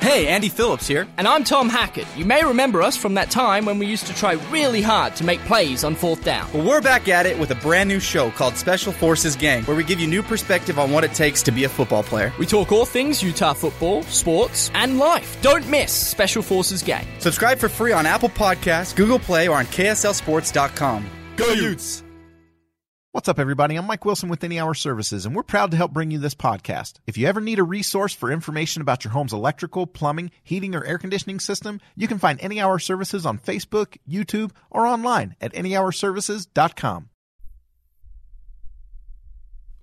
Hey, Andy Phillips here. And I'm Tom Hackett. You may remember us from that time when we used to try really hard to make plays on fourth down. Well, we're back at it with a brand new show called Special Forces Gang, where we give you new perspective on what it takes to be a football player. We talk all things Utah football, sports, and life. Don't miss Special Forces Gang. Subscribe for free on Apple Podcasts, Google Play, or on KSLSports.com. Go Utes! What's up, everybody? I'm Mike Wilson with Any Hour Services, and we're proud to help bring you this podcast. If you ever need a resource for information about your home's electrical, plumbing, heating, or air conditioning system, you can find Any Hour Services on Facebook, YouTube, or online at anyhourservices.com.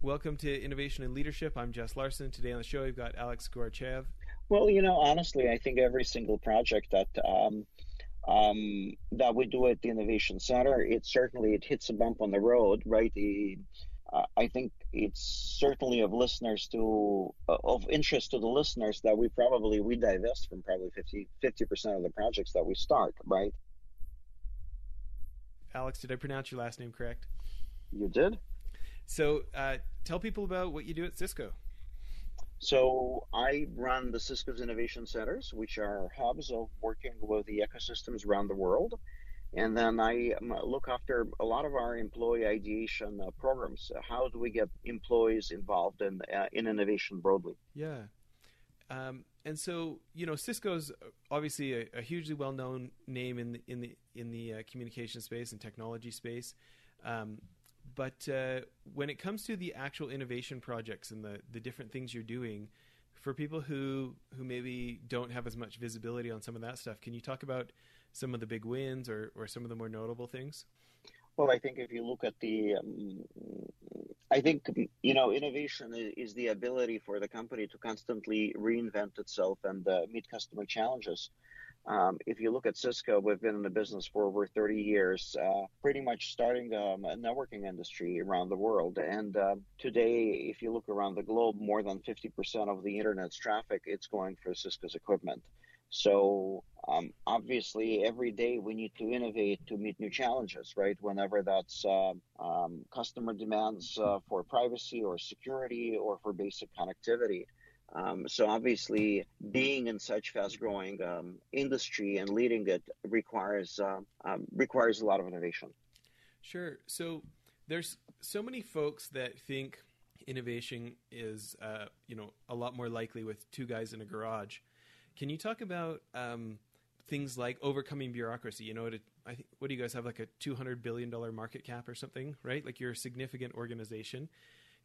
Welcome to Innovation and Leadership. I'm Jess Larson. Today on the show, we've got Alex Goryachev. Well, you know, honestly, I think every single project that um, um, that we do at the Innovation Center, it certainly it hits a bump on the road, right? Uh, I think it's certainly of listeners to uh, of interest to the listeners that we probably we divest from probably 50 percent of the projects that we start, right? Alex, did I pronounce your last name correct? You did. So, uh, tell people about what you do at Cisco. So I run the Cisco's Innovation Centers, which are hubs of working with the ecosystems around the world. And then I um, look after a lot of our employee ideation uh, programs. How do we get employees involved in uh, in innovation broadly? Yeah. Um, and so, you know, Cisco's obviously a, a hugely well-known name in the in the in the uh, communication space and technology space. Um, but uh, when it comes to the actual innovation projects and the, the different things you're doing, for people who who maybe don't have as much visibility on some of that stuff, can you talk about some of the big wins or, or some of the more notable things? Well, I think if you look at the, um, I think you know, innovation is the ability for the company to constantly reinvent itself and uh, meet customer challenges. Um, if you look at Cisco, we've been in the business for over 30 years, uh, pretty much starting um, a networking industry around the world. And uh, today, if you look around the globe, more than 50% of the internet's traffic it's going through Cisco's equipment. So um, obviously, every day we need to innovate to meet new challenges, right? Whenever that's uh, um, customer demands uh, for privacy or security or for basic connectivity. Um, so obviously, being in such fast-growing um, industry and leading it requires uh, um, requires a lot of innovation. Sure. So there's so many folks that think innovation is uh, you know a lot more likely with two guys in a garage. Can you talk about um, things like overcoming bureaucracy? You know, to, I think what do you guys have like a two hundred billion dollar market cap or something, right? Like you're a significant organization.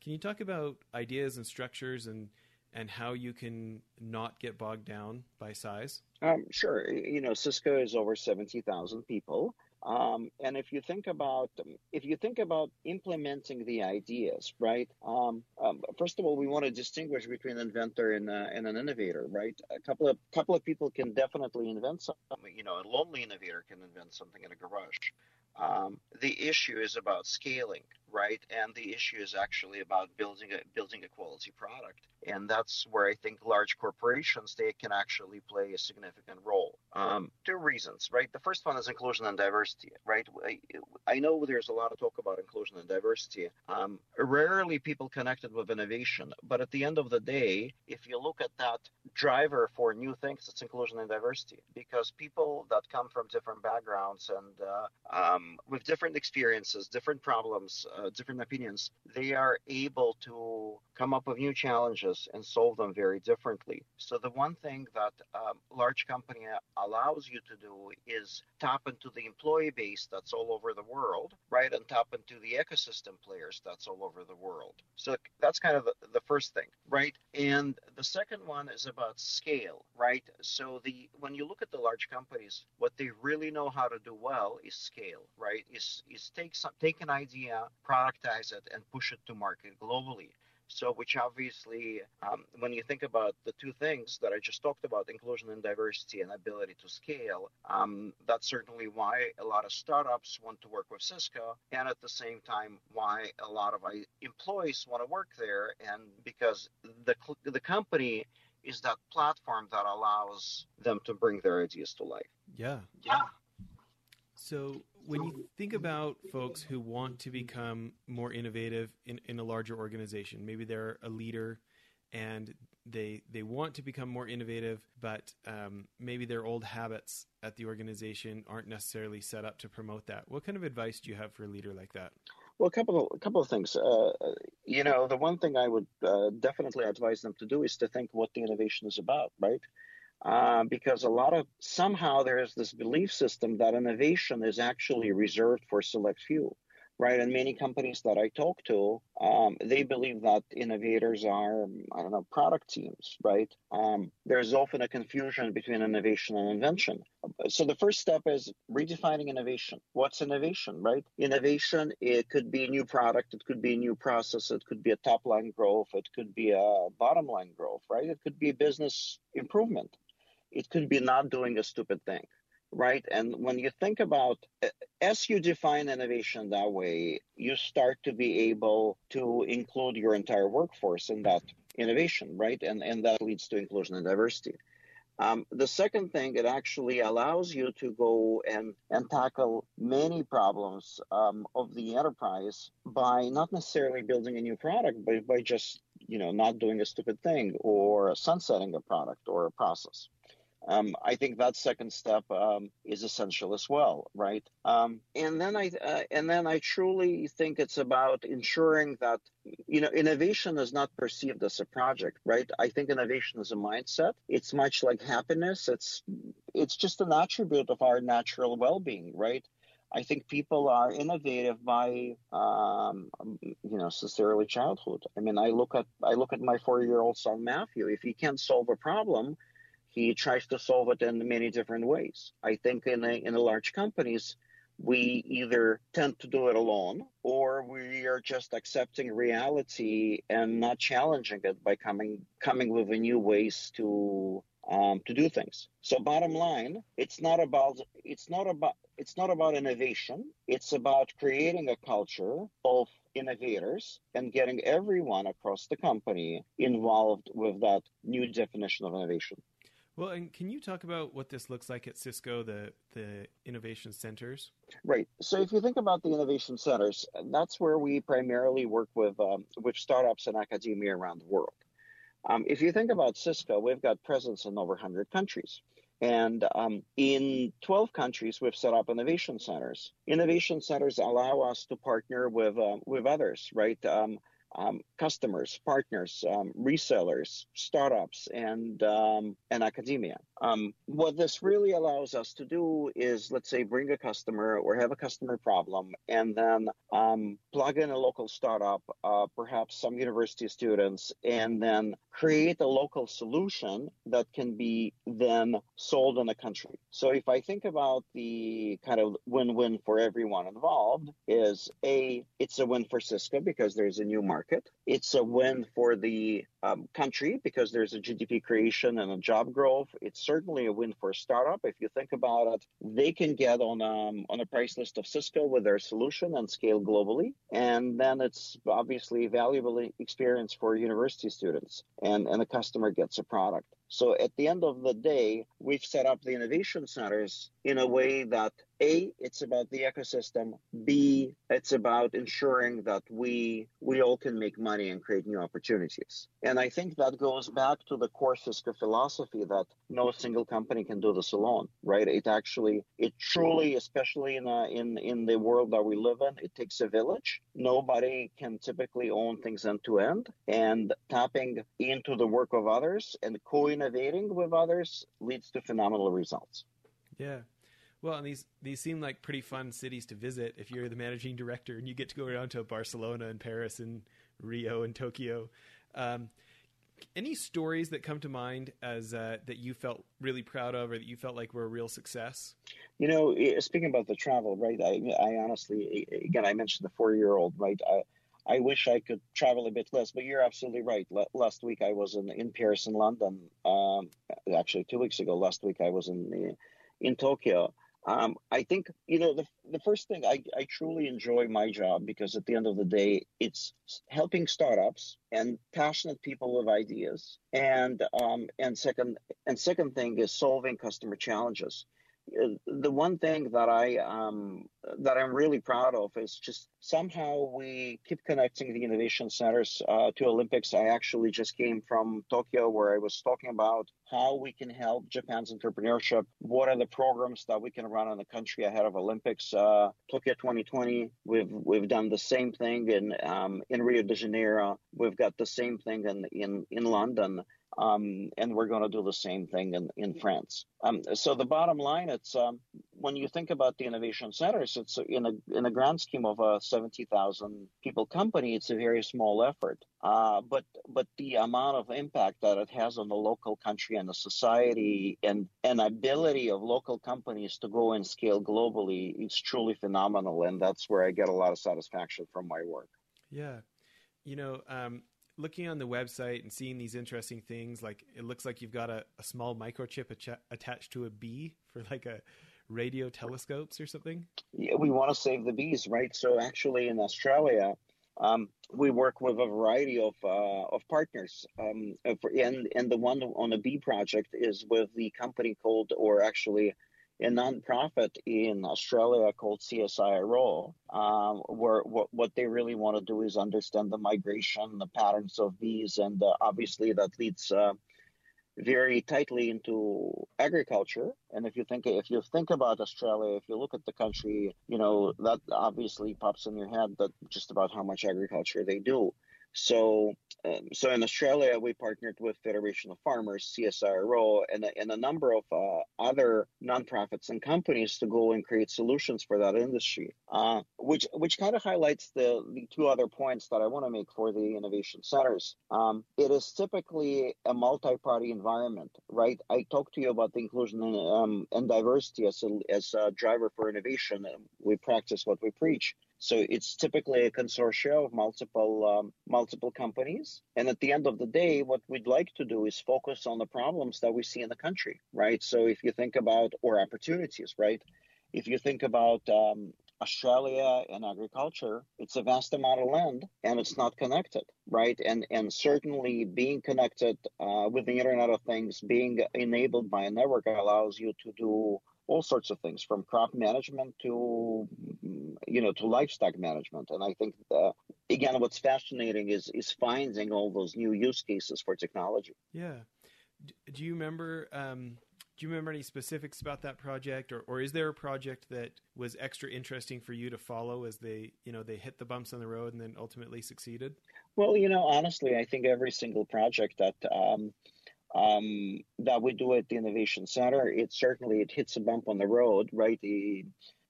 Can you talk about ideas and structures and and how you can not get bogged down by size? Um, sure. You know, Cisco is over 70,000 people. Um, and if you think about if you think about implementing the ideas, right? Um, um, first of all, we want to distinguish between an inventor and, uh, and an innovator, right? A couple of couple of people can definitely invent something. You know, a lonely innovator can invent something in a garage. Um, the issue is about scaling, right? And the issue is actually about building a building a quality product, and that's where I think large corporations they can actually play a significant role. Um, two reasons, right? The first one is inclusion and diversity, right? I, I know there's a lot of talk about inclusion and diversity. Um, rarely people connected with innovation, but at the end of the day, if you look at that driver for new things, it's inclusion and diversity, because people that come from different backgrounds and uh, um, with different experiences, different problems, uh, different opinions, they are able to come up with new challenges and solve them very differently. So the one thing that um, large company allows you to do is tap into the employee base that's all over the world, right, and tap into the ecosystem players that's all over the world. So that's kind of the, first thing, right? And the second one is about scale, right? So the when you look at the large companies, what they really know how to do well is scale, right? Is is take some take an idea, productize it, and push it to market globally. So, which obviously, um, when you think about the two things that I just talked about, inclusion and diversity and ability to scale, um, that's certainly why a lot of startups want to work with Cisco, and at the same time, why a lot of employees want to work there, and because the the company is that platform that allows them to bring their ideas to life. Yeah. Yeah. So when you think about folks who want to become more innovative in, in a larger organization, maybe they're a leader and they they want to become more innovative, but um, maybe their old habits at the organization aren't necessarily set up to promote that. What kind of advice do you have for a leader like that? Well, a couple of, a couple of things. Uh, you know, the one thing I would uh, definitely advise them to do is to think what the innovation is about, right? Uh, because a lot of somehow there is this belief system that innovation is actually reserved for select few right? And many companies that I talk to, um, they believe that innovators are, I don't know, product teams, right? Um, there's often a confusion between innovation and invention. So the first step is redefining innovation. What's innovation, right? Innovation, it could be a new product, it could be a new process, it could be a top line growth, it could be a bottom line growth, right? It could be business improvement. It could be not doing a stupid thing right? And when you think about, as you define innovation that way, you start to be able to include your entire workforce in that innovation, right? And, and that leads to inclusion and diversity. Um, the second thing, it actually allows you to go and, and tackle many problems um, of the enterprise by not necessarily building a new product, but by just you know not doing a stupid thing or sunsetting a product or a process. Um, I think that second step um, is essential as well, right? Um, and then I uh, and then I truly think it's about ensuring that you know innovation is not perceived as a project, right? I think innovation is a mindset. It's much like happiness. It's it's just an attribute of our natural well-being, right? I think people are innovative by, um, you know, since early childhood. I mean, I look at I look at my four-year-old son Matthew. If he can't solve a problem, he tries to solve it in many different ways. I think in a, in large companies, we either tend to do it alone or we are just accepting reality and not challenging it by coming coming with new ways to um, to do things. So bottom line, it's not about it's not about it's not about innovation. It's about creating a culture of innovators and getting everyone across the company involved with that new definition of innovation. Well, and can you talk about what this looks like at Cisco, the the innovation centers? Right. So if you think about the innovation centers, that's where we primarily work with um, with startups and academia around the world. Um, if you think about Cisco, we've got presence in over 100 countries. And um, in 12 countries, we've set up innovation centers. Innovation centers allow us to partner with uh, with others, right? Um, um, customers, partners, um, resellers, startups, and um, and academia. Um, what this really allows us to do is, let's say, bring a customer or have a customer problem, and then um, plug in a local startup, uh, perhaps some university students, and then create a local solution that can be then sold in the country. So if I think about the kind of win-win for everyone involved, is a it's a win for Cisco because there's a new market. It's a win for the um, country because there's a GDP creation and a job growth. It's certainly a win for a startup. If you think about it, they can get on um, on a price list of Cisco with their solution and scale globally, and then it's obviously a valuable experience for university students, and and the customer gets a product. So at the end of the day, we've set up the innovation centers in a way that A, it's about the ecosystem, B, it's about ensuring that we we all can make money and create new opportunities. And I think that goes back to the core Cisco philosophy that no single company can do this alone, right? It actually it truly, especially in a, in in the world that we live in, it takes a village. Nobody can typically own things end to end and tapping into the work of others and co innovating with others leads to phenomenal results. Yeah. Well, and these these seem like pretty fun cities to visit if you're the managing director and you get to go around to Barcelona and Paris and Rio and Tokyo. Um, any stories that come to mind as uh, that you felt really proud of or that you felt like were a real success? You know, speaking about the travel, right? I, I honestly, again, I mentioned the four year old, right? I, I wish I could travel a bit less, but you're absolutely right. last week I was in, in Paris and London. Um, actually, two weeks ago, last week I was in in Tokyo. Um, I think you know the the first thing I, I truly enjoy my job because at the end of the day it's helping startups and passionate people with ideas. And um, and second and second thing is solving customer challenges the one thing that I um, that I'm really proud of is just somehow we keep connecting the innovation centers uh, to Olympics. I actually just came from Tokyo where I was talking about how we can help Japan's entrepreneurship. What are the programs that we can run in the country ahead of Olympics? Uh, Tokyo 2020, we've we've done the same thing in um, in Rio de Janeiro. We've got the same thing in in in London. Um, and we're going to do the same thing in, in France. Um, so the bottom line, it's um, when you think about the innovation centers, it's in a in a grand scheme of a seventy thousand people company, it's a very small effort. Uh, but but the amount of impact that it has on the local country and the society and an ability of local companies to go and scale globally it's truly phenomenal, and that's where I get a lot of satisfaction from my work. Yeah, you know, um, looking on the website and seeing these interesting things, like it looks like you've got a, a small microchip ach- attached to a bee for like a radio telescopes or something. Yeah, we want to save the bees, right? So actually, in Australia, um, we work with a variety of uh, of partners, um, and and the one on the bee project is with the company called, or actually a nonprofit in Australia called CSIRO, um, where what, what they really want to do is understand the migration, the patterns of bees, and uh, obviously that leads uh, very tightly into agriculture. And if you think if you think about Australia, if you look at the country, you know that obviously pops in your head that just about how much agriculture they do. So, um, so in Australia, we partnered with Federation of Farmers, CSIRO, and, and a number of uh, other nonprofits and companies to go and create solutions for that industry. Uh, which which kind of highlights the, the two other points that I want to make for the innovation centers. Um, it is typically a multi-party environment, right? I talked to you about the inclusion and, um, and diversity as a, as a driver for innovation. We practice what we preach. So it's typically a consortia of multiple um, multiple companies. And at the end of the day, what we'd like to do is focus on the problems that we see in the country, right? So if you think about or opportunities, right? If you think about um, Australia and agriculture, it's a vast amount of land and it's not connected, right? And and certainly being connected uh, with the Internet of Things, being enabled by a network allows you to do all sorts of things from crop management to you know to livestock management. And i think uh, again what's fascinating is is finding all those new use cases for technology. Yeah. Do you remember um, do you remember any specifics about that project? Or, or is there a project that was extra interesting for you to follow as they you know they hit the bumps on the road and then ultimately succeeded? Well you know honestly i think every single project that um, um, that we do at the Innovation Center, it certainly it hits a bump on the road, right?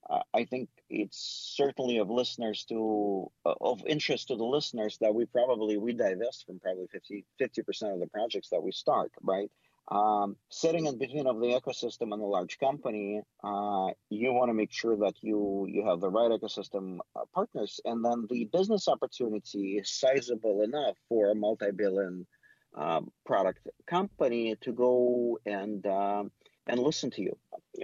Uh, I think it's certainly of listeners to uh, of interest to the listeners that we probably we divest from probably 50 percent of the projects that we start, right? Um, sitting in between of the ecosystem and the large company, uh, you want to make sure that you you have the right ecosystem uh, partners, and then the business opportunity is sizable enough for a multi-billion product company to go and um, and listen to you.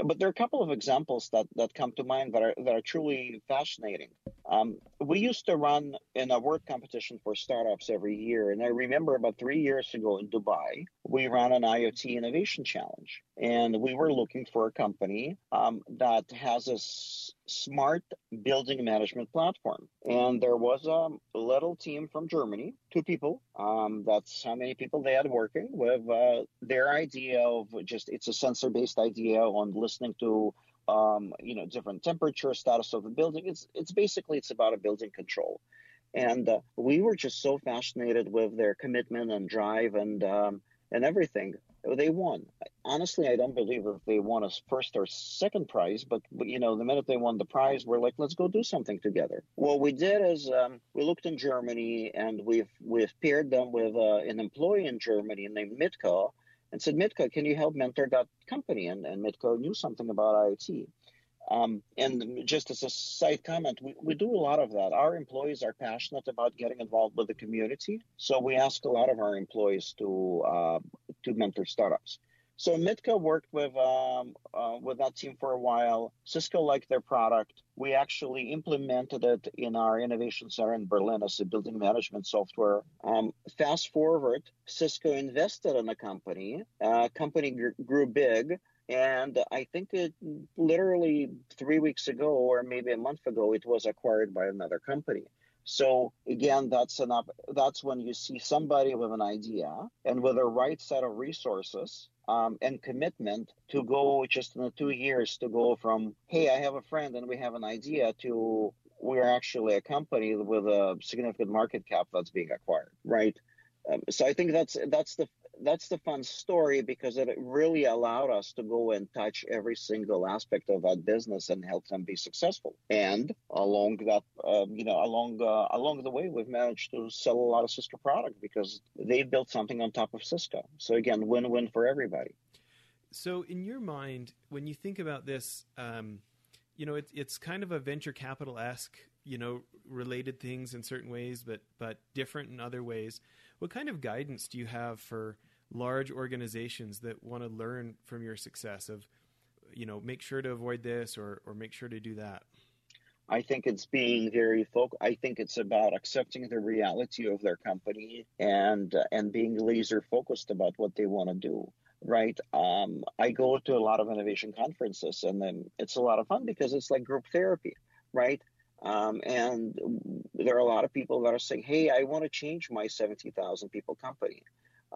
But there are a couple of examples that, that come to mind that are that are truly fascinating. Um, we used to run an award competition for startups every year, and I remember about three years ago in Dubai, we ran an IoT innovation challenge, and we were looking for a company um, that has a s- smart building management platform. And there was a little team from Germany, two people. Um, that's how many people they had working with uh, their idea of just it's a sensor based idea on listening to um, you know different temperature status of the building. It's it's basically it's about a building control. And uh, we were just so fascinated with their commitment and drive and um, and everything they won. Honestly, I don't believe if they won a first or second prize, but you know, the minute they won the prize, we're like, let's go do something together. What we did is um, we looked in Germany and we've we've paired them with uh, an employee in Germany named Mitko and said, Mitko, can you help mentor that company? And, and Mitko knew something about IoT. Um, and just as a side comment, we, we do a lot of that. Our employees are passionate about getting involved with the community, so we ask a lot of our employees to uh, to mentor startups. So Mitko worked with um, uh, with that team for a while. Cisco liked their product. We actually implemented it in our innovation center in Berlin as a building management software. Um, fast forward, Cisco invested in the company. Uh, company gr- grew big And I think it literally three weeks ago or maybe a month ago, it was acquired by another company. So again, that's an op- that's when you see somebody with an idea and with the right set of resources um, and commitment to go just in the two years to go from hey, I have a friend and we have an idea to we're actually a company with a significant market cap that's being acquired, right? Um, so I think that's that's the that's the fun story because it really allowed us to go and touch every single aspect of that business and help them be successful. And along that, um, you know, along uh, along the way, we've managed to sell a lot of Cisco product because they built something on top of Cisco. So again, win-win for everybody. So, in your mind, when you think about this, um, you know, it's it's kind of a venture capital esque, you know, related things in certain ways, but but different in other ways. What kind of guidance do you have for large organizations that want to learn from your success of you know make sure to avoid this or or make sure to do that I think it's being very focused. I think it's about accepting the reality of their company and uh, and being laser focused about what they want to do. Right. Um, I go to a lot of innovation conferences, and then it's a lot of fun because it's like group therapy, right? Um, and there are a lot of people that are saying, "Hey, I want to change my seventy thousand people company."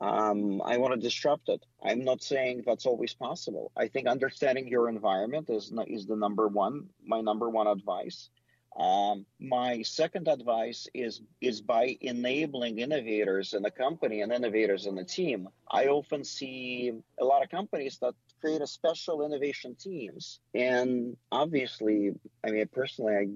Um, I want to disrupt it. I'm not saying that's always possible. I think understanding your environment is is the number one, my number one advice. Um, my second advice is is by enabling innovators in the company and innovators in the team. I often see a lot of companies that create a special innovation teams, and obviously, I mean personally, I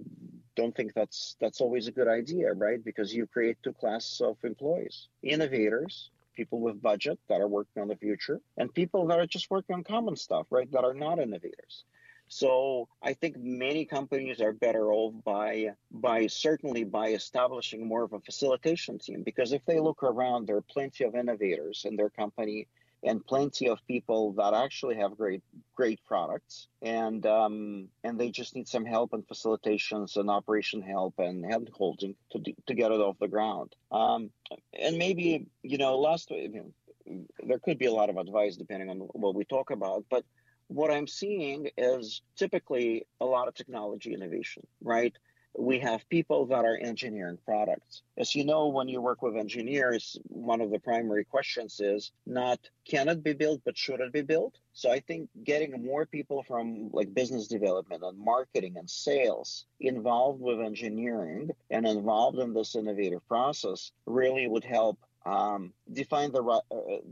don't think that's that's always a good idea, right? Because you create two classes of employees: innovators people with budget that are working on the future, and people that are just working on common stuff, right, that are not innovators. So I think many companies are better off by by certainly by establishing more of a facilitation team because if they look around, there are plenty of innovators in their company and plenty of people that actually have great great products and um, and they just need some help and facilitations and operation help and hand holding to to get it off the ground. Um, and maybe you know last you know, there could be a lot of advice depending on what we talk about, but what I'm seeing is typically a lot of technology innovation, right? We have people that are engineering products. As you know, when you work with engineers, one of the primary questions is not can it be built, but should it be built? So I think getting more people from like business development and marketing and sales involved with engineering and involved in this innovative process really would help um, define the uh,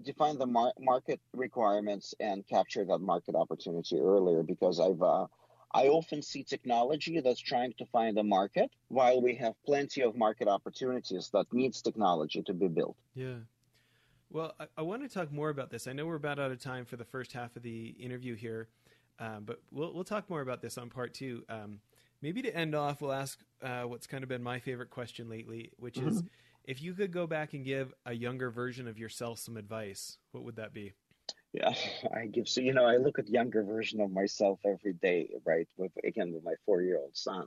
define the mar- market requirements and capture that market opportunity earlier because I've uh, I often see technology that's trying to find a market while we have plenty of market opportunities that needs technology to be built. Yeah. Well, I, I want to talk more about this. I know we're about out of time for the first half of the interview here, um, but we'll, we'll talk more about this on part two. Um, maybe to end off, we'll ask uh, what's kind of been my favorite question lately, which mm-hmm. is if you could go back and give a younger version of yourself some advice, what would that be? Yeah i give so you know i look at younger version of myself every day right with again with my four year old son.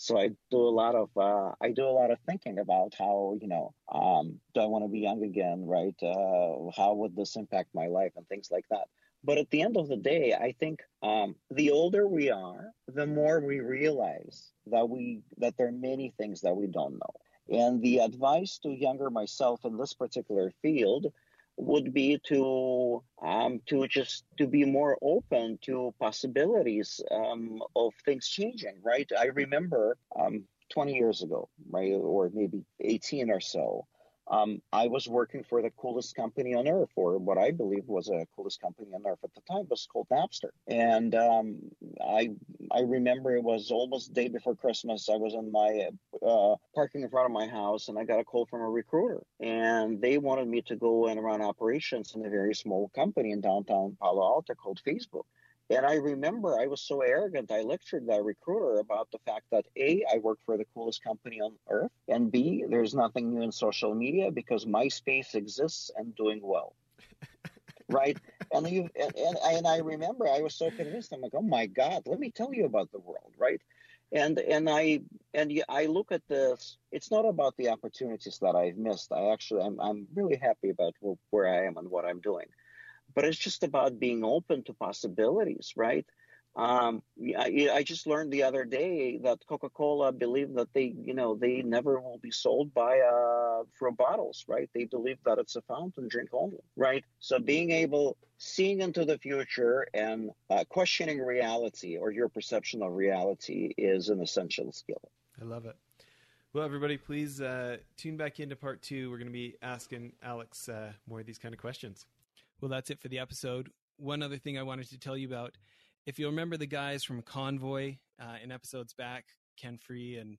So i do a lot of uh, i do a lot of thinking about how you know um, do i want to be young again right uh, how would this impact my life and things like that. But at the end of the day i think um, the older we are the more we realize that we that there are many things that we don't know. And the advice to younger myself in this particular field would be to um, to just to be more open to possibilities um, of things changing. Right. I remember um, 20 years ago, right, or maybe 18 or so. Um, I was working for the coolest company on earth, or what I believe was a coolest company on earth at the time, was called Napster. And um, I I remember it was almost the day before Christmas. I was in my uh, parking in front of my house, and I got a call from a recruiter, and they wanted me to go and run operations in a very small company in downtown Palo Alto called Facebook. And I remember I was so arrogant. I lectured that recruiter about the fact that A, I work for the coolest company on earth, and B, there's nothing new in social media because MySpace exists and doing well. right? And, you, and, and, and I remember I was so convinced. I'm like, oh my God, let me tell you about the world, right? And and I and I look at this. It's not about the opportunities that I've missed. I actually I'm I'm really happy about where I am and what I'm doing. but it's just about being open to possibilities, right? Um, I, I, just learned the other day that Coca-Cola believe that they, you know, they never will be sold by uh, for bottles, right? They believe that it's a fountain drink only, right? So being able, seeing into the future and uh, questioning reality or your perception of reality is an essential skill. I love it. Well, everybody, please uh, tune back into part two. We're going to be asking Alex uh, more of these kind of questions. Well, that's it for the episode. One other thing I wanted to tell you about if you remember the guys from Convoy uh, in episodes back, Ken Free and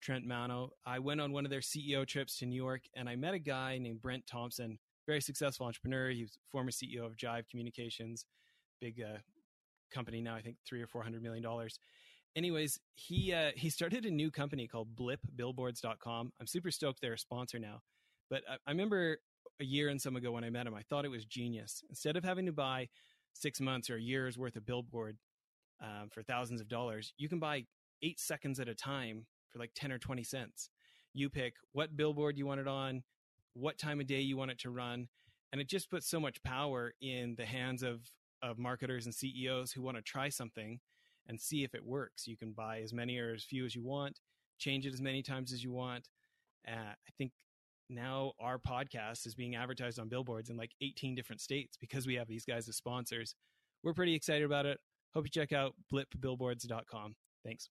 Trent Mano, I went on one of their CEO trips to New York and I met a guy named Brent Thompson, very successful entrepreneur. He was former CEO of Jive Communications, big uh, company now, I think three or four hundred million dollars. Anyways, he uh, he started a new company called BlipBillboards.com. I'm super stoked they're a sponsor now. But I, I remember a year and some ago when I met him, I thought it was genius. Instead of having to buy six months or a year's worth of billboard um, for thousands of dollars, you can buy eight seconds at a time for like 10 or 20 cents. You pick what billboard you want it on, what time of day you want it to run. And it just puts so much power in the hands of, of marketers and CEOs who want to try something and see if it works. You can buy as many or as few as you want, change it as many times as you want. Uh, I think now our podcast is being advertised on billboards in like 18 different states because we have these guys as sponsors. We're pretty excited about it. Hope you check out blipbillboards.com. Thanks.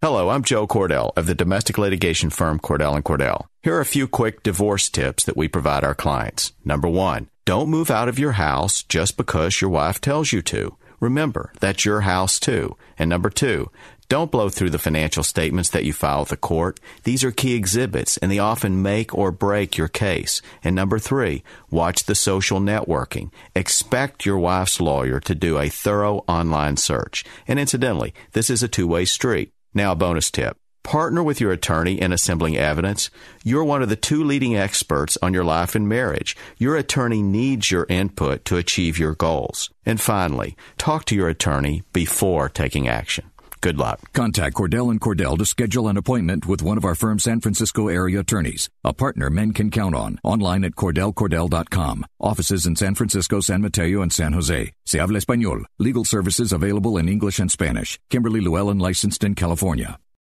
Hello, I'm Joe Cordell of the domestic litigation firm Cordell and Cordell. Here are a few quick divorce tips that we provide our clients. Number one, don't move out of your house just because your wife tells you to. Remember, that's your house too. And number two, don't blow through the financial statements that you file with the court. These are key exhibits and they often make or break your case. And number three, watch the social networking. Expect your wife's lawyer to do a thorough online search. And incidentally, this is a two-way street. Now a bonus tip. Partner with your attorney in assembling evidence. You're one of the two leading experts on your life and marriage. Your attorney needs your input to achieve your goals. And finally, talk to your attorney before taking action. Good luck. Contact Cordell and Cordell to schedule an appointment with one of our firm's San Francisco area attorneys, a partner men can count on. Online at CordellCordell.com. Offices in San Francisco, San Mateo, and San Jose. Se habla español. Legal services available in English and Spanish. Kimberly Llewellyn licensed in California.